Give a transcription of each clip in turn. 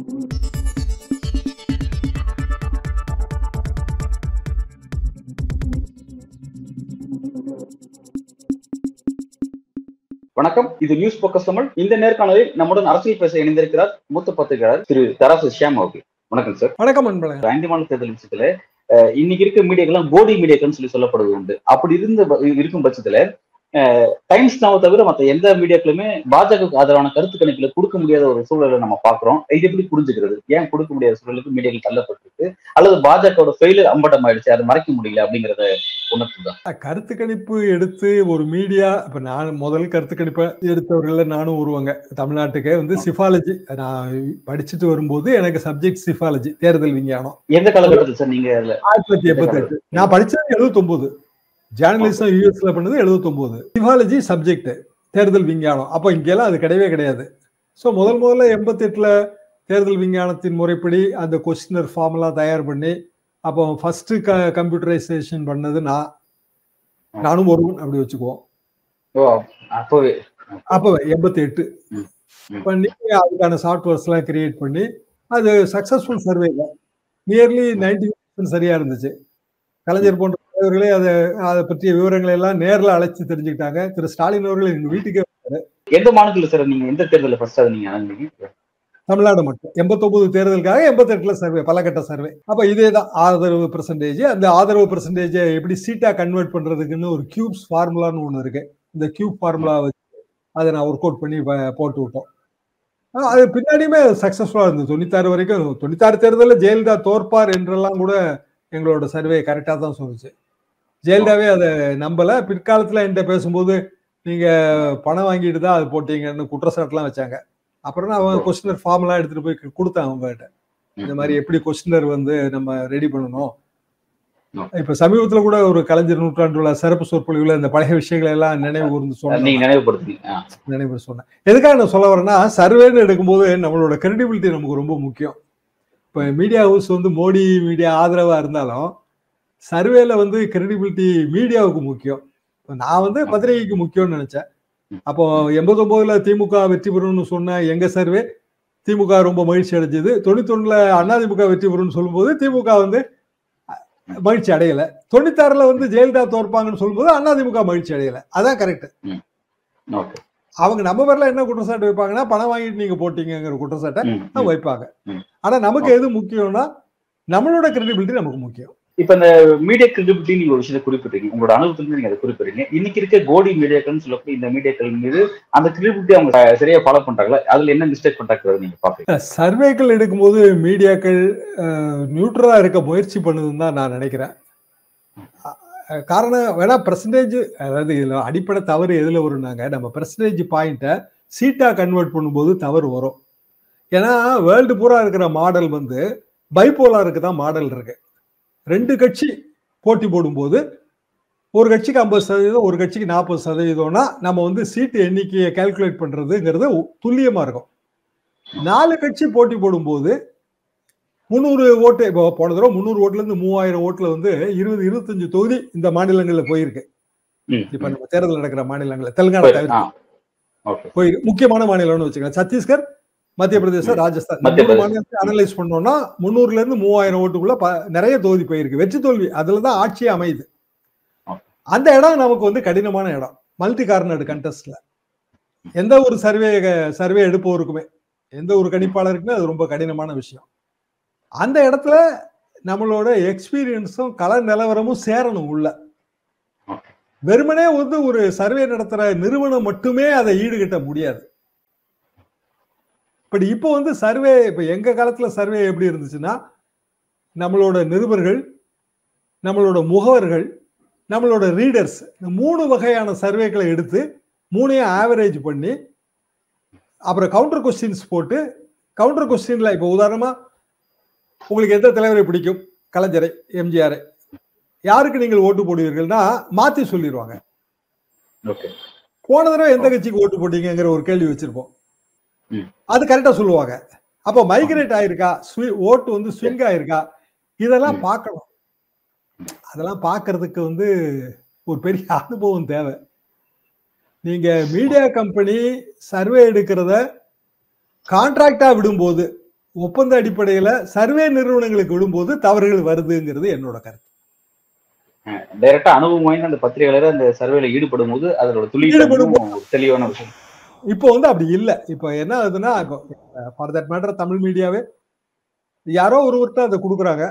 வணக்கம். இது news focus Tamil. இந்த நேர்காணலில் நம்முடன் அரசியல் பேச இணைந்திருக்கிறார் மூத்த பத்திரிகையாளர் திரு தராசு ஷியாம் அவர்கள். வணக்கம் சார் வணக்கம் அன்பழகன் தேர்தல் விஷயத்துல இன்னைக்கு இருக்க மீடியாக்கெல்லாம் கோடி மீடியாக்கள்னு சொல்லி சொல்லப்படுவது உண்டு. அப்படி இருந்த இருக்கும் பட்சத்துல டைம்ஸ் நாவை தவிர மத்த எந்த மீடியாக்களுமே பாஜக ஆதரவான கருத்து கணிப்புல கொடுக்க முடியாத ஒரு சூழலை நம்ம பாக்குறோம் இது எப்படி புரிஞ்சுக்கிறது? ஏன் கொடுக்க முடியாத சூழலுக்கு மீடியாக்கள் தள்ளப்பட்டிருக்கு? அல்லது பாஜகவோட ஃபெயிலியர் அம்பட்டம் ஆயிடுச்சு அதை மறைக்க முடியல அப்படிங்கறத உணர்த்துதான் கருத்து கணிப்பு எடுத்து ஒரு மீடியா இப்ப நான் முதல் கருத்து கணிப்பை எடுத்தவர்கள நானும் ஒருவங்க தமிழ்நாட்டுக்கு வந்து சிஃபாலஜி. நான் படிச்சுட்டு வரும்போது எனக்கு சப்ஜெக்ட் சிஃபாலஜி தேர்தல் விஞ்ஞானம். எந்த காலகட்டத்தில் சார் நீங்க ஆயிரத்தி தொள்ளாயிரத்தி எண்பத்தி எட்டு நான் படிச்சது எழுபத்தொன்பது ஜேர்னலிசம் யூஎஸ்ல பண்ணது எழுபத்தொன்பது சிஃபாலஜி சப்ஜெக்ட் தேர்தல் விஞ்ஞானம். அப்போ இங்கெல்லாம் அது கிடையவே கிடையாது. ஸோ முதல் முதல்ல எண்பத்தெட்டுல தேர்தல் விஞ்ஞானத்தின் முறைப்படி அந்த கொஸ்டினர் ஃபார்ம்லாம் தயார் பண்ணி அப்போ ஃபர்ஸ்ட் க கம்ப்யூட்டரைசேஷன் பண்ணது நான் நானும் ஒருவன் அப்படி வச்சுக்குவோம். அப்பவே. அப்போ எண்பத்தி எட்டு. பண்ணி அதுக்கான சாஃப்ட்வேர்ஸ்லாம் கிரியேட் பண்ணி அது சக்சஸ்ஃபுல் சர்வே நியர்லி நைன்டி சரியா இருந்துச்சு. கலைஞர் போன்ற தலைவர்களே அதை அதை பற்றிய விவரங்களை எல்லாம் நேர்ல அழைச்சு தெரிஞ்சுக்கிட்டாங்க. திரு ஸ்டாலின் அவர்கள் எங்க வீட்டுக்கே எந்த மாநிலத்துல சார் நீங்க எந்த தேர்தலில் ஃபர்ஸ்ட் அதை நீங்க அணுகுனீங்க? தமிழ்நாடு மட்டும். எண்பத்தொன்பது தேர்தலுக்காக எண்பத்தெட்டுல சர்வே பலகட்ட சர்வே அப்ப இதே தான் ஆதரவு பெர்சன்டேஜ் அந்த ஆதரவு பெர்சன்டேஜை எப்படி சீட்டா கன்வெர்ட் பண்றதுக்குன்னு ஒரு கியூப்ஸ் ஃபார்முலான்னு ஒன்று இருக்கு. இந்த கியூப் ஃபார்முலா வச்சு அதை நான் ஒர்க் அவுட் பண்ணி போட்டு விட்டோம். அது பின்னாடியுமே சக்சஸ்ஃபுல்லா இருந்தது. தொண்ணூத்தாறு வரைக்கும் தொண்ணூத்தாறு தேர்தலில் ஜெயலலிதா தோற்பார் என்றெல்லாம் கூட எங்களோட சர்வே கரெக்டாக தான் சொல்லுச்சு. ஜெயலலிதாவே அதை நம்பல. பிற்காலத்துல என்கிட்ட பேசும்போது நீங்க பணம் வாங்கிட்டு தான் அது போட்டீங்கன்னு குற்றச்சாட்டுலாம் வச்சாங்க. அப்புறம் அவன் கொஸ்டினர் ஃபார்ம்லாம் எடுத்துட்டு போய் கொடுத்தேன் அவங்ககிட்ட. இந்த மாதிரி எப்படி கொஸ்டினர் வந்து நம்ம ரெடி பண்ணணும்? இப்ப சமீபத்துல கூட ஒரு கலைஞர் நூற்றாண்டு விழா சிறப்பு சொற்பொழிவுல இந்த பழைய விஷயங்களை எல்லாம் நினைவு கூர்ந்து சொன்னேன். நினைவு சொன்னேன். எதுக்காக நான் சொல்ல வரேன்னா சர்வேன்னு எடுக்கும்போது நம்மளோட கிரெடிபிலிட்டி நமக்கு ரொம்ப முக்கியம். இப்போ மீடியா ஹவுஸ் வந்து மோடி மீடியா ஆதரவா இருந்தாலும் சர்வேல வந்து கிரெடிபிலிட்டி மீடியாவுக்கு முக்கியம். நான் வந்து பத்திரிகைக்கு முக்கியம்னு நினைச்சேன். அப்போ எண்பத்தொன்பதுல திமுக வெற்றி பெறும்னு சொன்ன எங்க சர்வே திமுக ரொம்ப மகிழ்ச்சி அடைஞ்சது. தொண்ணூத்தொன்னுல அதிமுக வெற்றி பெறும்னு சொல்லும்போது திமுக வந்து மகிழ்ச்சி அடையல. தொண்ணூத்தாறுல வந்து ஜெயலலிதா தோற்பாங்கன்னு சொல்லும்போது அதிமுக மகிழ்ச்சி அடையல. அதான் கரெக்ட் அவங்க நம்ம பேர்ல என்ன குற்றச்சாட்டு வைப்பாங்கன்னா பணம் வாங்கிட்டு நீங்க போட்டீங்கங்கிற குற்றச்சாட்டை. வைப்பாங்க. ஆனா நமக்கு எது முக்கியம்னா நம்மளோட கிரெடிபிலிட்டி நமக்கு முக்கியம். இப்ப இந்த மீடியா கிரெடிபிலிட்டி நீங்க ஒரு விஷயத்தை குறிப்பிட்டீங்க உங்களோட அனுபவத்துல நீங்க அதை குறிப்பிடுறீங்க இன்னைக்கு இருக்க கோடி மீடியாக்கள்னு சொல்லக்கூடிய இந்த மீடியாக்கள் மீது அந்த கிரெடிபிலிட்டி அவங்க சரியா ஃபாலோ பண்றாங்களா? அதுல என்ன மிஸ்டேக் பண்றாங்க நீங்க பாப்பீங்க சர்வேக்கள் எடுக்கும்போது மீடியாக்கள் நியூட்ரலா இருக்க முயற்சி பண்ணுதுன்னு தான் நான் நினைக்கிறேன். காரணம் வேணா பிரசன்டேஜ் அதாவது இதுல அடிப்படை தவறு எதுல வரும்னாங்க நம்ம பெர்சன்டேஜ் பாயிண்ட்டை சீட்டா கன்வெர்ட் பண்ணும்போது தவறு வரும். ஏன்னா வேர்ல்டு பூரா இருக்கிற மாடல் வந்து பைபோலாருக்கு தான் மாடல் இருக்கு. ரெண்டு கட்சி போட்டி போடும்போது ஒரு கட்சிக்கு ஐம்பது சதவீதம் ஒரு கட்சிக்கு நாற்பது சதவீதம்னா நம்ம வந்து சீட்டு எண்ணிக்கையை கால்குலேட் பண்றதுங்கிறது துல்லியமா இருக்கும். நாலு கட்சி போட்டி போடும்போது முந்நூறு ஓட்டு இப்போ போன தடவை முந்நூறு ஓட்டுல இருந்து மூவாயிரம் ஓட்டுல வந்து இருபது இருபத்தஞ்சு தொகுதி இந்த மாநிலங்கள்ல போயிருக்கு. இப்ப நம்ம தேர்தல் நடக்கிற மாநிலங்கள்ல தெலுங்கானா தவிர போயிருக்கு முக்கியமான மாநிலம்னு வச்சுக்கலாம். சத்தீஸ்கர் மத்திய பிரதேசம் ராஜஸ்தான். மூணு. மாநிலத்தை அனலைஸ் பண்ணோம்னா முந்நூறுல இருந்து மூவாயிரம் ஓட்டுக்குள்ள நிறைய தொகுதி போயிருக்கு. வெற்றி தோல்வி அதுலதான் ஆட்சி அமையுது. அந்த இடம் நமக்கு வந்து கடினமான இடம். மல்டி கார்னர்டு கண்டெஸ்ட்ல எந்த ஒரு சர்வே சர்வே எடுப்பவருக்குமே எந்த ஒரு கணிப்பாளருக்குமே அது ரொம்ப கடினமான விஷயம். அந்த இடத்துல நம்மளோட எக்ஸ்பீரியன்ஸும் கள நிலவரமும் சேரணும் உள்ள. வெறுமனே வந்து ஒரு சர்வே நடத்துற நிறுவனம் மட்டுமே அதை ஈடுகட்ட முடியாது. பட் இப்போ வந்து சர்வே இப்போ எங்க காலத்துல சர்வே எப்படி இருந்துச்சுன்னா நம்மளோட நிருபர்கள் நம்மளோட முகவர்கள் நம்மளோட ரீடர்ஸ் இந்த மூணு வகையான சர்வேக்களை எடுத்து மூணையும் ஆவரேஜ் பண்ணி அப்புறம் கவுண்டர் கொஸ்டின்ஸ் போட்டு கவுண்டர் கொஸ்டின்ல இப்போ உதாரணமா உங்களுக்கு எந்த தலைவரை பிடிக்கும்? கலைஞரை எம்ஜிஆரை. யாருக்கு நீங்கள் ஓட்டு போடுவீர்கள்னா மாத்தி சொல்லிடுவாங்க ஓகே போன தடவை எந்த கட்சிக்கு ஓட்டு போட்டீங்கங்கிற ஒரு கேள்வி வச்சிருப்போம். அது கரெக்டா சொல்லுவாங்க. அப்போ மைக்ரேட் ஆயிருக்கா? ஓட்டு வந்து ஸ்விங் ஆயிருக்கா? இதெல்லாம். பார்க்கணும். அதெல்லாம் பார்க்கிறதுக்கு வந்து ஒரு பெரிய அனுபவம் தேவை. நீங்க மீடியா கம்பெனி சர்வே எடுக்கிறத கான்ட்ராக்டா விடும்போது ஒப்பந்த அடிப்படையில சர்வே நிறுவனங்களுக்கு விடும்போது தவறுகள் வருதுங்கிறது என்னோட கருத்து. டைரக்டா அனுபவம் வாய்ந்த அந்த பத்திரிகையாளர் அந்த சர்வேல ஈடுபடும் போது அதோட ஈடுபடும் துளிகளும் ஒரு தெளிவான விஷயம். இப்போ வந்து அப்படி இல்லை. இப்போ என்ன ஆகுதுன்னா இப்போ ஃபார் தட் மேட்டர் தமிழ் மீடியாவே யாரோ ஒருவர்கிட்ட அதை கொடுக்குறாங்க.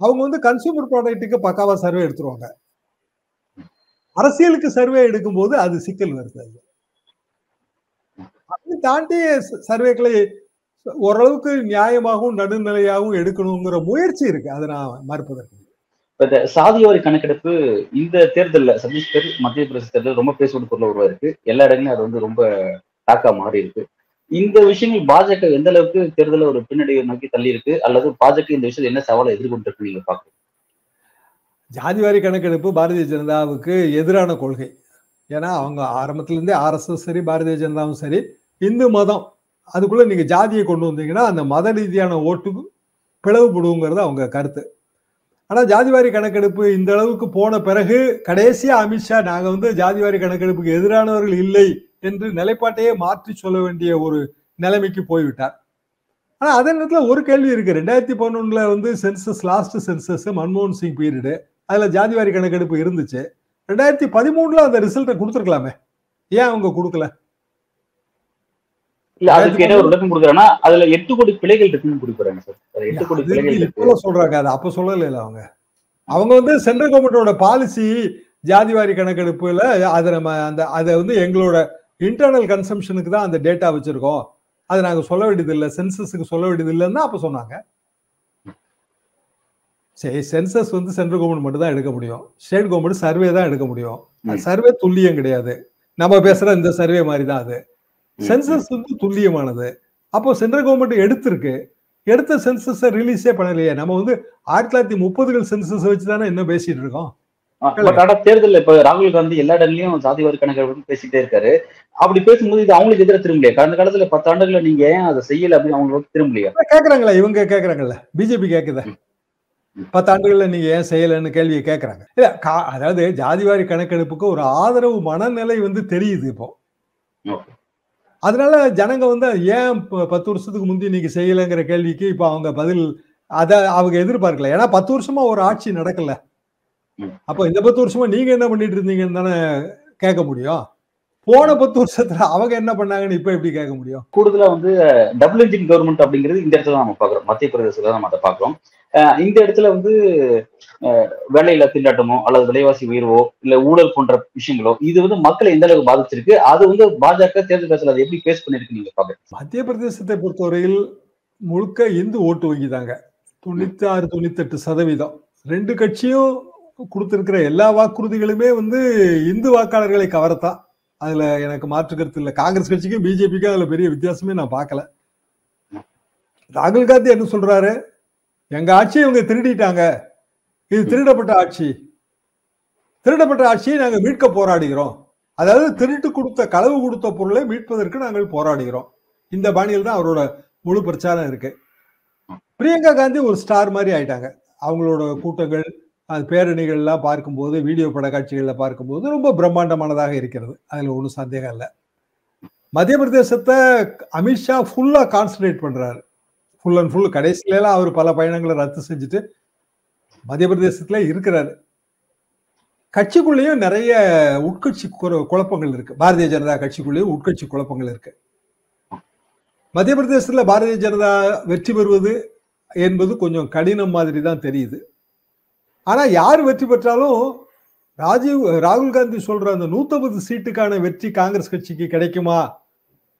அவங்க வந்து கன்சூமர் ப்ராடக்ட்டுக்கு பக்காவா சர்வே எடுத்துருவாங்க. அரசியலுக்கு சர்வே எடுக்கும்போது அது சிக்கல் வருது அது. அதை தாண்டி சர்வேக்களை ஓரளவுக்கு நியாயமாகவும் நடுநிலையாகவும் எடுக்கணுங்கிற முயற்சி இருக்கு. அதை நான் மறுப்பதற்கு. இந்த சாதியோரி கணக்கெடுப்பு இந்த தேர்தல்ல சத்தீஸ்கர் மத்திய பிரதேச தேர்தல் ரொம்ப பேசுவது பொருள் உருவாயிருக்கு. எல்லா இடங்களையும் அது வந்து ரொம்ப தாக்கா மாறி இருக்கு. இந்த விஷயங்கள் பாஜக எந்த அளவுக்கு தேர்தல ஒரு பின்னடைவை நோக்கி தள்ளி இருக்கு அல்லது பாஜக இந்த விஷயத்துல என்ன சவாலை எதிர்கொண்டிருக்கு நீங்க பாக்குறீங்க ஜாதிவாரி கணக்கெடுப்பு பாரதிய ஜனதாவுக்கு எதிரான கொள்கை. ஏன்னா அவங்க ஆரம்பத்திலேருந்தே ஆர்எஸ்எஸ் சரி பாரதிய ஜனதாவும் சரி இந்து மதம் அதுக்குள்ள நீங்க ஜாதியை கொண்டு வந்தீங்கன்னா அந்த மத ரீதியான ஓட்டுக்கு பிளவுபடுங்கிறது அவங்க கருத்து. ஆனா ஜாதிவாரி கணக்கெடுப்பு இந்த அளவுக்கு போன பிறகு கடைசியா அமித்ஷா நாங்க வந்து ஜாதிவாரி கணக்கெடுப்புக்கு எதிரானவர்கள் இல்லை என்று நிலைப்பாட்டையே மாற்றி சொல்ல வேண்டிய ஒரு நிலைமைக்கு போய்விட்டார். ஆனா அதே நேரத்தில் ஒரு கேள்வி இருக்கு. ரெண்டாயிரத்தி பதினொன்னுல வந்து சென்சஸ் லாஸ்ட் சென்சஸ் மன்மோகன் சிங் பீரியடு அதுல ஜாதிவாரி கணக்கெடுப்பு இருந்துச்சு. ரெண்டாயிரத்தி பதிமூணுல அந்த ரிசல்ட்டை கொடுத்துருக்கலாமே. ஏன் அவங்க கொடுக்கல? இல்ல அதுக்கு என்ன ஒரு விளக்கம் கொடுக்குறாங்கன்னா அதுல எட்டு கோடி பிழைகள் இருக்குன்னு கொடுக்குறாங்க சார். எட்டு கோடி இப்போ சொல்றாங்க அது அப்ப சொல்லல அவங்க. அவங்க வந்து சென்ட்ரல் கவர்மெண்டோட பாலிசி ஜாதிவாரி கணக்கெடுப்புல அதை நம்ம அந்த அதை வந்து எங்களோட இன்டர்னல் கன்சம்ஷனுக்கு தான் அந்த டேட்டா வச்சிருக்கோம். அதை நாங்க சொல்ல வேண்டியது இல்லை சென்சஸுக்கு சொல்ல வேண்டியது இல்லைன்னு அப்ப சொன்னாங்க. சரி சென்சஸ் வந்து சென்ட்ரல் கவர்மெண்ட் மட்டும் தான் எடுக்க முடியும். ஸ்டேட் கவர்மெண்ட் சர்வே தான் எடுக்க முடியும். சர்வே துல்லியம் கிடையாது. நம்ம பேசுற இந்த சர்வே மாதிரி தான் அது. சென்சஸ் வந்து துல்லியமானது. அப்போ சென்ட்ரல் கவர்மெண்ட் எடுத்திருக்கு. எடுத்த சென்சஸ் ரிலீஸே பண்ணலையே. நம்ம வந்து ஆயிரத்தி தொள்ளாயிரத்தி முப்பதுகள் சென்சஸ் வச்சு தானே என்ன பேசிட்டு இருக்கோம். ஆனா தேர்தல்ல இப்ப ராகுல் காந்தி எல்லா இடங்களையும் ஜாதிவாரி கணக்கெடுப்பு பேசிட்டே இருக்காரு. அப்படி பேசும்போது இது அவங்களுக்கு எதிராக திரும்பலையா கடந்த காலத்துல பத்து ஆண்டுகள நீங்க ஏன் அதை செய்யல அப்படின்னு அவங்களுக்கு திரும்பலையா கேக்குறாங்களா இவங்க கேக்குறாங்கல்ல. பிஜேபி கேக்குதா. பத்தாண்டுகள்ல நீங்க ஏன் செய்யலன்னு கேள்வியை கேக்குறாங்க. இல்ல அதாவது ஜாதிவாரி கணக்கெடுப்புக்கு ஒரு ஆதரவு மனநிலை வந்து தெரியுது இப்போ. அதனால ஜனங்க வந்து ஏன் பத்து வருஷத்துக்கு முந்தி நீங்க செய்யலைங்கிற கேள்விக்கு இப்போ அவங்க பதில் அத அவங்க எதிர்பார்க்கல. ஏன்னா பத்து வருஷமா ஒரு ஆட்சி நடக்கல. அப்போ இந்த பத்து வருஷமா நீங்க என்ன பண்ணிட்டு இருந்தீங்கன்னு தானே கேட்க முடியும். போன பத்து வருஷத்துல அவங்க என்ன பண்ணாங்கன்னு இப்ப எப்படி கேட்க முடியும்? கூடுதலா வந்து டபுள் இன்ஜின் கவர்மெண்ட் அப்படிங்கிறது இந்த இடத்துல நம்ம பாக்குறோம் மத்திய பிரதேசத்துல நம்ம அதை பாக்குறோம் இந்த இடத்துல வந்து வேலையில திண்டாட்டமோ அல்லது விலைவாசி உயர்வோ இல்ல ஊழல் போன்ற விஷயங்களோ இது வந்து மக்களை எந்த அளவுக்கு பாதிச்சிருக்கு? அது வந்து பாஜக தேர்தல் காலத்துல அதை எப்படி பேஸ் பண்ணிருக்கு நீங்க பாக்குறீங்க மத்திய பிரதேசத்தை பொறுத்தவரையில் முழுக்க இந்து ஓட்டு வங்கி தாங்க. தொண்ணூத்தி ஆறு தொண்ணூத்தி எட்டு சதவீதம். ரெண்டு கட்சியும் கொடுத்திருக்கிற எல்லா வாக்குறுதிகளுமே வந்து இந்து வாக்காளர்களை கவரத்தான் அதுல எனக்கு மாற்று கருத்து இல்லை. காங்கிரஸ் கட்சிக்கும் பிஜேபிக்கும் அதுல பெரிய வித்தியாசமே நான் பார்க்கல. ராகுல் காந்தி என்ன சொல்றாரு? எங்க ஆட்சியை இவங்க திருடிட்டாங்க. இது திருடப்பட்ட ஆட்சி. திருடப்பட்ட ஆட்சியை நாங்க மீட்க போராடுகிறோம். அதாவது திருட்டு கொடுத்த களவு கொடுத்த பொருளை மீட்பதற்கு நாங்கள் போராடுகிறோம். இந்த பாணியில் தான் அவரோட முழு பிரச்சாரம் இருக்கு. பிரியங்கா காந்தி ஒரு ஸ்டார் மாதிரி ஆயிட்டாங்க. அவங்களோட கூட்டங்கள் அது பேரணிகள்லாம் பார்க்கும்போது வீடியோ பட காட்சிகளில் பார்க்கும்போது ரொம்ப பிரம்மாண்டமானதாக இருக்கிறது. அதில் ஒன்றும் சந்தேகம் இல்லை. மத்திய பிரதேசத்தை அமித்ஷா ஃபுல்லா கான்சன்ட்ரேட் பண்றாரு. ஃபுல் அண்ட் ஃபுல் கடைசியில எல்லாம் அவர் பல பயணங்களை ரத்து செஞ்சுட்டு மத்திய பிரதேசத்துல இருக்கிறாரு. கட்சிக்குள்ளேயும் நிறைய உட்கட்சி குழப்பங்கள் இருக்கு. பாரதிய ஜனதா கட்சிக்குள்ளேயும் உட்கட்சி குழப்பங்கள் இருக்கு. மத்திய பிரதேசத்துல பாரதிய ஜனதா வெற்றி பெறுவது என்பது கொஞ்சம் கடினம் மாதிரி தான் தெரியுது. ஆனா யார் வெற்றி பெற்றாலும் ராஜீவ் ராகுல் காந்தி சொல்ற அந்த 150 சீட்டுக்கான வெற்றி காங்கிரஸ் கட்சிக்கு கிடைக்குமா?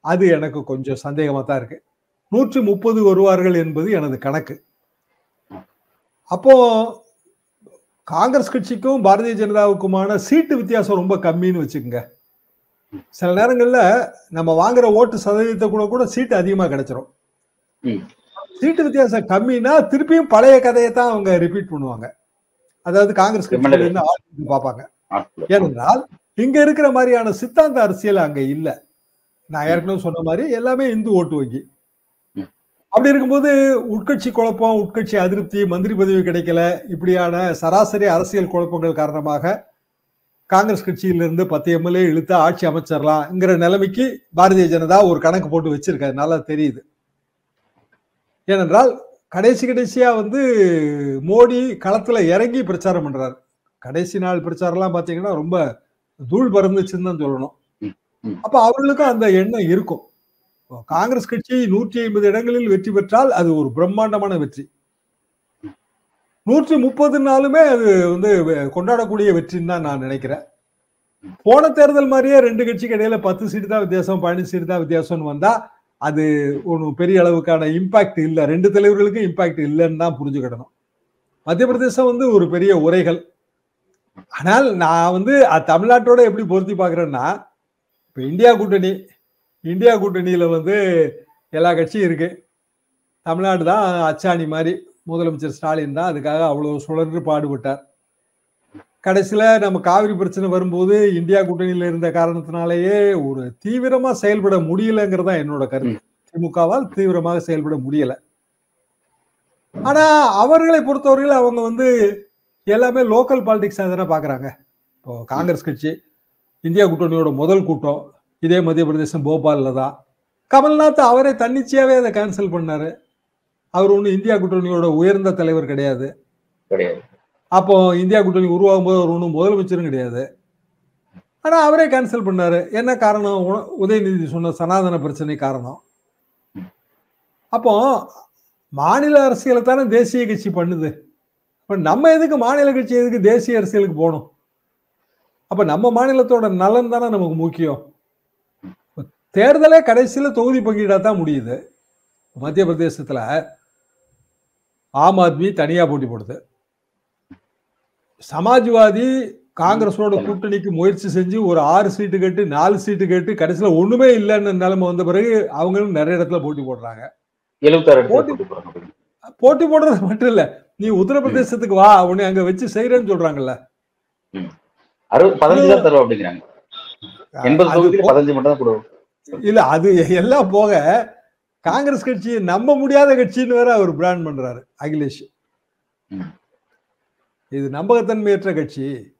அது எனக்கு கொஞ்சம் சந்தேகமா தான் இருக்கு. நூற்றி முப்பது வருவார்கள் என்பது எனது கணக்கு. அப்போ காங்கிரஸ் கட்சிக்கும் பாரதிய ஜனதாவுக்குமான சீட்டு வித்தியாசம் ரொம்ப கம்மின்னு வச்சுக்கோங்க. சில நேரங்கள்ல நம்ம வாங்குற ஓட்டு சதவீதத்தை கூட கூட சீட்டு அதிகமா கிடைச்சிரும். சீட்டு வித்தியாசம் கம்மினா திருப்பியும் பழைய கதையை தான் அவங்க ரிப்பீட் பண்ணுவாங்க. அதாவது காங்கிரஸ் ஆட்சி பார்ப்பாங்க. ஏனென்றால் இங்க இருக்கிற மாதிரியான சித்தாந்த அரசியல் அங்க இல்ல. நான் ஏற்கனவே சொன்ன மாதிரி எல்லாமே இந்து ஓட்டு வங்கி. அப்படி இருக்கும்போது உட்கட்சி குழப்பம் உட்கட்சி அதிருப்தி மந்திரி பதவி கிடைக்கல இப்படியான சராசரி அரசியல் குழப்பங்கள் காரணமாக காங்கிரஸ் கட்சியிலிருந்து பத்து எம்எல்ஏ இழுத்து ஆட்சி அமைச்சிடலாம்ங்கிற நிலைமைக்கு பாரதிய ஜனதா ஒரு கணக்கு போட்டு வச்சிருக்காரு. நல்லா தெரியுது. ஏனென்றால் கடைசி கடைசியா வந்து மோடி களத்துல இறங்கி பிரச்சாரம் பண்றாரு. கடைசி நாள் பிரச்சாரம்லாம் பாத்தீங்கன்னா ரொம்ப தூள் பறந்துச்சுன்னு தான் சொல்லணும். அப்ப அவர்களுக்கும் அந்த எண்ணம் இருக்கும். காங்கிரஸ் கட்சி நூற்றி ஐம்பது இடங்களில் வெற்றி பெற்றால் அது ஒரு பிரம்மாண்டமான வெற்றி. நூற்றி முப்பது நாளுமே அது வந்து கொண்டாடக்கூடிய வெற்றின்னு தான் நான் நினைக்கிறேன். போன தேர்தல் மாதிரியே ரெண்டு கட்சிக்கு இடையில பத்து சீட்டு தான் வித்தியாசம் பதினஞ்சு சீட்டு தான் வித்தியாசம்னு வந்தா அது ஒன்றும் பெரிய அளவுக்கான இம்பாக்ட் இல்லை. ரெண்டு தலைவர்களுக்கும் இம்பாக்ட் இல்லைன்னு தான் புரிஞ்சுக்கிடணும். மத்திய பிரதேசம் வந்து ஒரு பெரிய உரைகள். ஆனால் நான் வந்து தமிழ்நாட்டோட எப்படி பொருத்தி பார்க்குறேன்னா இப்போ இந்தியா கூட்டணி இந்தியா கூட்டணியில வந்து எல்லா கட்சியும் இருக்கு. தமிழ்நாடு தான் அச்சாணி மாதிரி முதலமைச்சர் ஸ்டாலின் தான். அதுக்காக அவ்வளவு சுழன்று பாடுபட்டார். கடைசியில நம்ம காவிரி பிரச்சனை வரும்போது இந்தியா கூட்டணியில இருந்த காரணத்தினாலேயே ஒரு தீவிரமா செயல்பட முடியலங்கிறது தான் என்னோட கருத்து. திமுகவால் தீவிரமாக செயல்பட முடியல. ஆனா அவர்களை பொறுத்தவரையில் அவங்க வந்து எல்லாமே லோக்கல் பாலிடிக்ஸ் தானே பாக்குறாங்க. இப்போ காங்கிரஸ் கட்சி இந்தியா கூட்டணியோட முதல் கூட்டம் இதே மத்திய பிரதேசம் போபால்ல தான். கமல்நாத் அவரே தன்னிச்சையாவே அதை கேன்சல் பண்ணாரு. அவர் ஒன்றும் இந்தியா கூட்டணியோட உயர்ந்த தலைவர் கிடையாது. கிடையாது. அப்போ இந்தியா கூட்டணி உருவாகும் போது அவர் ஒன்றும் முதலமைச்சரும் கிடையாது. ஆனா அவரே கேன்சல் பண்ணாரு. என்ன காரணம்? உதயநிதி சொன்ன சனாதன பிரச்சனை காரணம். அப்போ மாநில அரசியலை தானே தேசிய கட்சி பண்ணுது. இப்ப நம்ம எதுக்கு மாநில கட்சி எதுக்கு தேசிய அரசியலுக்கு போகணும்? அப்ப நம்ம மாநிலத்தோட நலன் தானே நமக்கு முக்கியம். தேர்தலே கடைசியில தொகுதி பங்கீடா தான் முடியுது. மத்திய பிரதேசத்துல ஆம் ஆத்மி தனியா போட்டி போடுது. சமாஜ்வாதி காங்கிரஸோட கூட்டணிக்கு முயற்சி செஞ்சு ஒரு ஆறு சீட்டு கேட்டு நாலு சீட்டு கேட்டு கடைசியில ஒண்ணுமே இல்லைன்னு நிலைமை வந்த பிறகு அவங்களும் நிறைய இடத்துல போட்டி போடுறாங்க. போட்டி- போடுறது மட்டும் இல்ல. நீ உத்தரப்பிரதேசத்துக்கு வா உன்னை அங்க வச்சு செய்யறேன்னு சொல்றாங்கல்ல. பதினஞ்சு தான் தருவோம் அப்படிங்கிறாங்க. எண்பது தொகுதியில் பதினஞ்சு மட்டும் தான் கொடுவோம் இல்ல அது எல்லாம் போக காங்கிரஸ் கட்சி நம்ப முடியாத கட்சின்னு வேற அவர் பிராண்ட் பண்றாரு அகிலேஷ். இது நம்பகத்தன்மையற்ற கட்சி.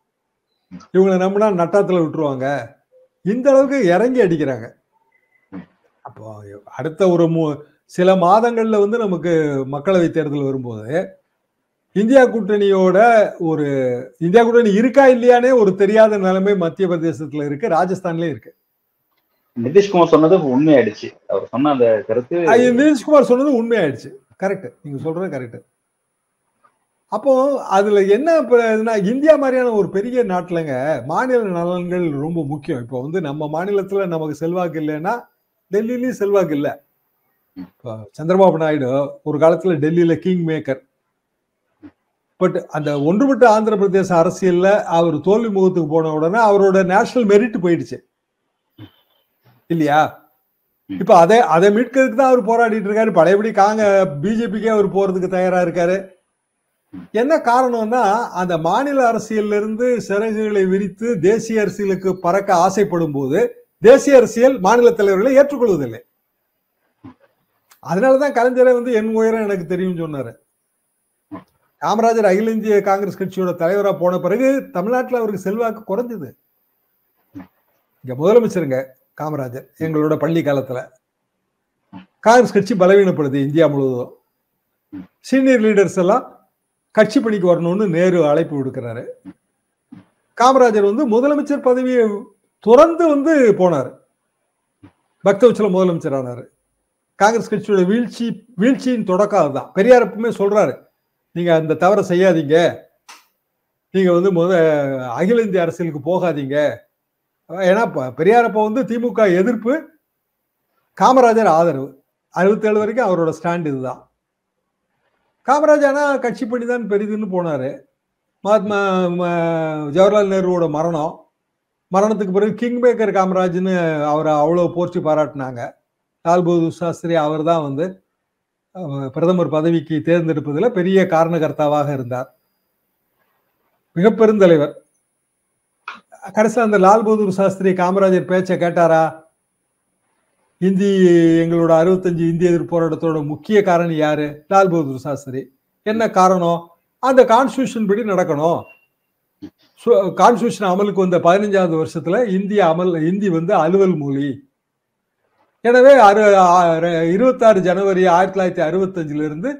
இவங்களை நம்பினா நட்டாத்துல விட்டுருவாங்க. இந்த அளவுக்கு இறங்கி அடிக்கிறாங்க. அப்போ அடுத்த ஒரு மூ- சில மாதங்கள்ல வந்து நமக்கு மக்களவை தேர்தல் வரும்போது இந்தியா கூட்டணியோட ஒரு இந்தியா கூட்டணி இருக்கா இல்லையானே ஒரு தெரியாத நிலைமை மத்திய பிரதேசத்துல இருக்கு ராஜஸ்தான்லயும் இருக்கு. நிதிஷ்குமார் சொன்னது உண்மையாயிடுச்சு. அவர் சொன்ன அந்த கருத்து நிதிஷ்குமார் சொன்னது உண்மையாயிடுச்சு. கரெக்ட் நீங்க சொல்றது கரெக்ட் அப்போ அதுல என்ன இப்ப இந்தியா மாதிரியான ஒரு பெரிய நாட்டுலங்க மாநில நலன்கள் ரொம்ப முக்கியம். இப்போ வந்து நம்ம மாநிலத்துல நமக்கு செல்வாக்கு இல்லைன்னா டெல்லியிலயும் செல்வாக்கு இல்லை. இப்போ சந்திரபாபு நாயுடு ஒரு காலத்துல டெல்லியில கிங் மேக்கர் பட் அந்த ஒன்றுபட்ட ஆந்திர பிரதேச அரசியல்ல அவர் தோல்வி முகத்துக்கு போன உடனே அவரோட நேஷனல் மெரிட் போயிடுச்சு. இல்லையா? இப்ப அதை அதை மீட்கிறதுக்கு தான் அவர் போராடிட்டு இருக்காரு. பழையபடி காங்க பிஜேபிக்கே அவர் போறதுக்கு தயாரா இருக்காரு. என்ன காரணம்னா அந்த மாநில அரசியல்ல இருந்து சிறகுகளை விரித்து தேசிய அரசியலுக்கு பறக்க ஆசைப்படும் போது தேசிய அரசியல் மாநில தலைவர்களை ஏற்றுக்கொள்வதில்லை. அதனாலதான் கலைஞரை வந்து என் உயரம் எனக்கு தெரியும் சொன்னாரு. காமராஜர் அகில இந்திய காங்கிரஸ் கட்சியோட தலைவரா போன பிறகு தமிழ்நாட்டுல அவருக்கு செல்வாக்கு குறைஞ்சது. இங்க முதலமைச்சருங்க காமராஜர் எங்களோட பள்ளி காலத்துல. காங்கிரஸ் கட்சி பலவீனப்படுது இந்தியா முழுவதும். சீனியர் லீடர்ஸ் எல்லாம் கட்சி பணிக்கு வரணும்னு நேரு அழைப்பு விடுக்கிறாரு. காமராஜர் வந்து முதலமைச்சர் பதவியை துறந்து வந்து போனார். பக்தவச்சல முதலமைச்சர் ஆனார். காங்கிரஸ் கட்சியோட வீழ்ச்சி வீழ்ச்சியின் தொடக்கம் அதுதான். பெரியார் எப்பவுமே சொல்றாரு நீங்க அந்த தவறை செய்யாதீங்க. நீங்க வந்து முத அகில இந்திய அரசியலுக்கு போகாதீங்க. ஏன்னா ப- பெரியார் அப்போ வந்து திமுக எதிர்ப்பு காமராஜர் ஆதரவு. அறுபத்தேழு வரைக்கும் அவரோட ஸ்டாண்ட் இதுதான். காமராஜர் ஆனால் கட்சி பண்ணி தான் பெரிதுன்னு போனார். மகாத்மா ம- ஜவஹர்லால் நேருவோட மரணம். மரணத்துக்கு பிறகு கிங் மேக்கர் காமராஜ்னு அவரை அவ்வளோ போற்றி பாராட்டினாங்க. லால் பகதூர் சாஸ்திரி அவர் தான் வந்து பிரதமர் பதவிக்கு தேர்ந்தெடுப்பதில் பெரிய காரணகர்த்தாவாக இருந்தார். மிக பெருந்தலைவர் கடைசியில் அந்த லால் பகதூர் சாஸ்திரி காமராஜர் பேச்சை கேட்டாரா? இந்தி எங்களோட அறுபத்தஞ்சு இந்திய எதிர்ப்பு போராட்டத்தோட முக்கிய காரணி யாரு? லால் பகதூர் சாஸ்திரி. என்ன காரணம்? அந்த கான்ஸ்டியூஷன் படி நடக்கணும். கான்ஸ்டியூஷன் அமலுக்கு வந்த பதினஞ்சாவது வருஷத்துல இந்திய அமல் இந்தி வந்து அலுவல் மொழி. எனவே அறு இருபத்தாறு ஜனவரி ஆயிரத்தி தொள்ளாயிரத்தி அறுபத்தஞ்சுல இருந்து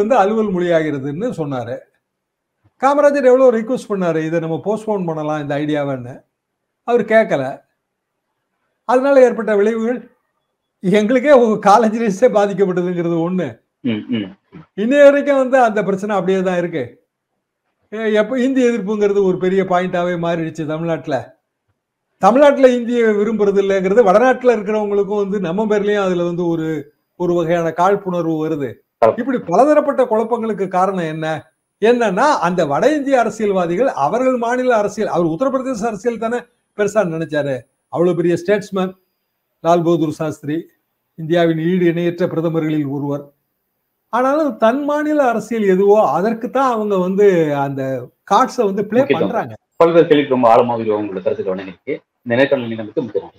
வந்து அலுவல் மொழியாகிறதுன்னு சொன்னாரு. காமராஜர் எவ்வளவு ரிக்வஸ்ட் பண்ணாரு? இதை நம்ம போஸ்ட்போன் பண்ணலாம் இந்த ஐடியாவைன்னு அவர் கேட்கல. அதனால ஏற்பட்ட விளைவுகள் எங்களுக்கே காலேஜ் லிஸ்டே பாதிக்கப்பட்டதுங்கிறது ம். இன்னைய வரைக்கும் வந்து அந்த பிரச்சனை அப்படியே தான் இருக்கு. எப்ப இந்தி எதிர்ப்புங்கிறது ஒரு பெரிய பாயிண்டாவே மாறிடுச்சு தமிழ்நாட்டுல. தமிழ்நாட்டுல இந்தியை விரும்புறது இல்லைங்கிறது வடநாட்டுல இருக்கிறவங்களுக்கும் வந்து நம்ம பேர்லயும் அதுல வந்து ஒரு ஒரு வகையான காழ்ப்புணர்வு வருது. இப்படி பலதரப்பட்ட குழப்பங்களுக்கு காரணம் என்ன? என்னன்னா அந்த வட இந்திய அரசியல்வாதிகள் அவர்கள் மாநில அரசியல் அவர் உத்தரப்பிரதேச அரசியல் தானே பெருசா நினைச்சாரு. அவ்வளவு பெரிய ஸ்டேட்ஸ்மேன் லால் பகதூர் சாஸ்திரி இந்தியாவின் ஈடு இணையற்ற பிரதமர்களில் ஒருவர். ஆனாலும் தன் மாநில அரசியல் எதுவோ அதற்கு தான் அவங்க வந்து அந்த கார்ட்ஸை வந்து ப்ளே. பண்றாங்க. பல்வேறு கேள்விக்கு ரொம்ப ஆழமாக உங்களோட கருத்துக்கள் வழங்கியிருக்கு. இந்த நேர்காணல் நமக்கு முக்கியம்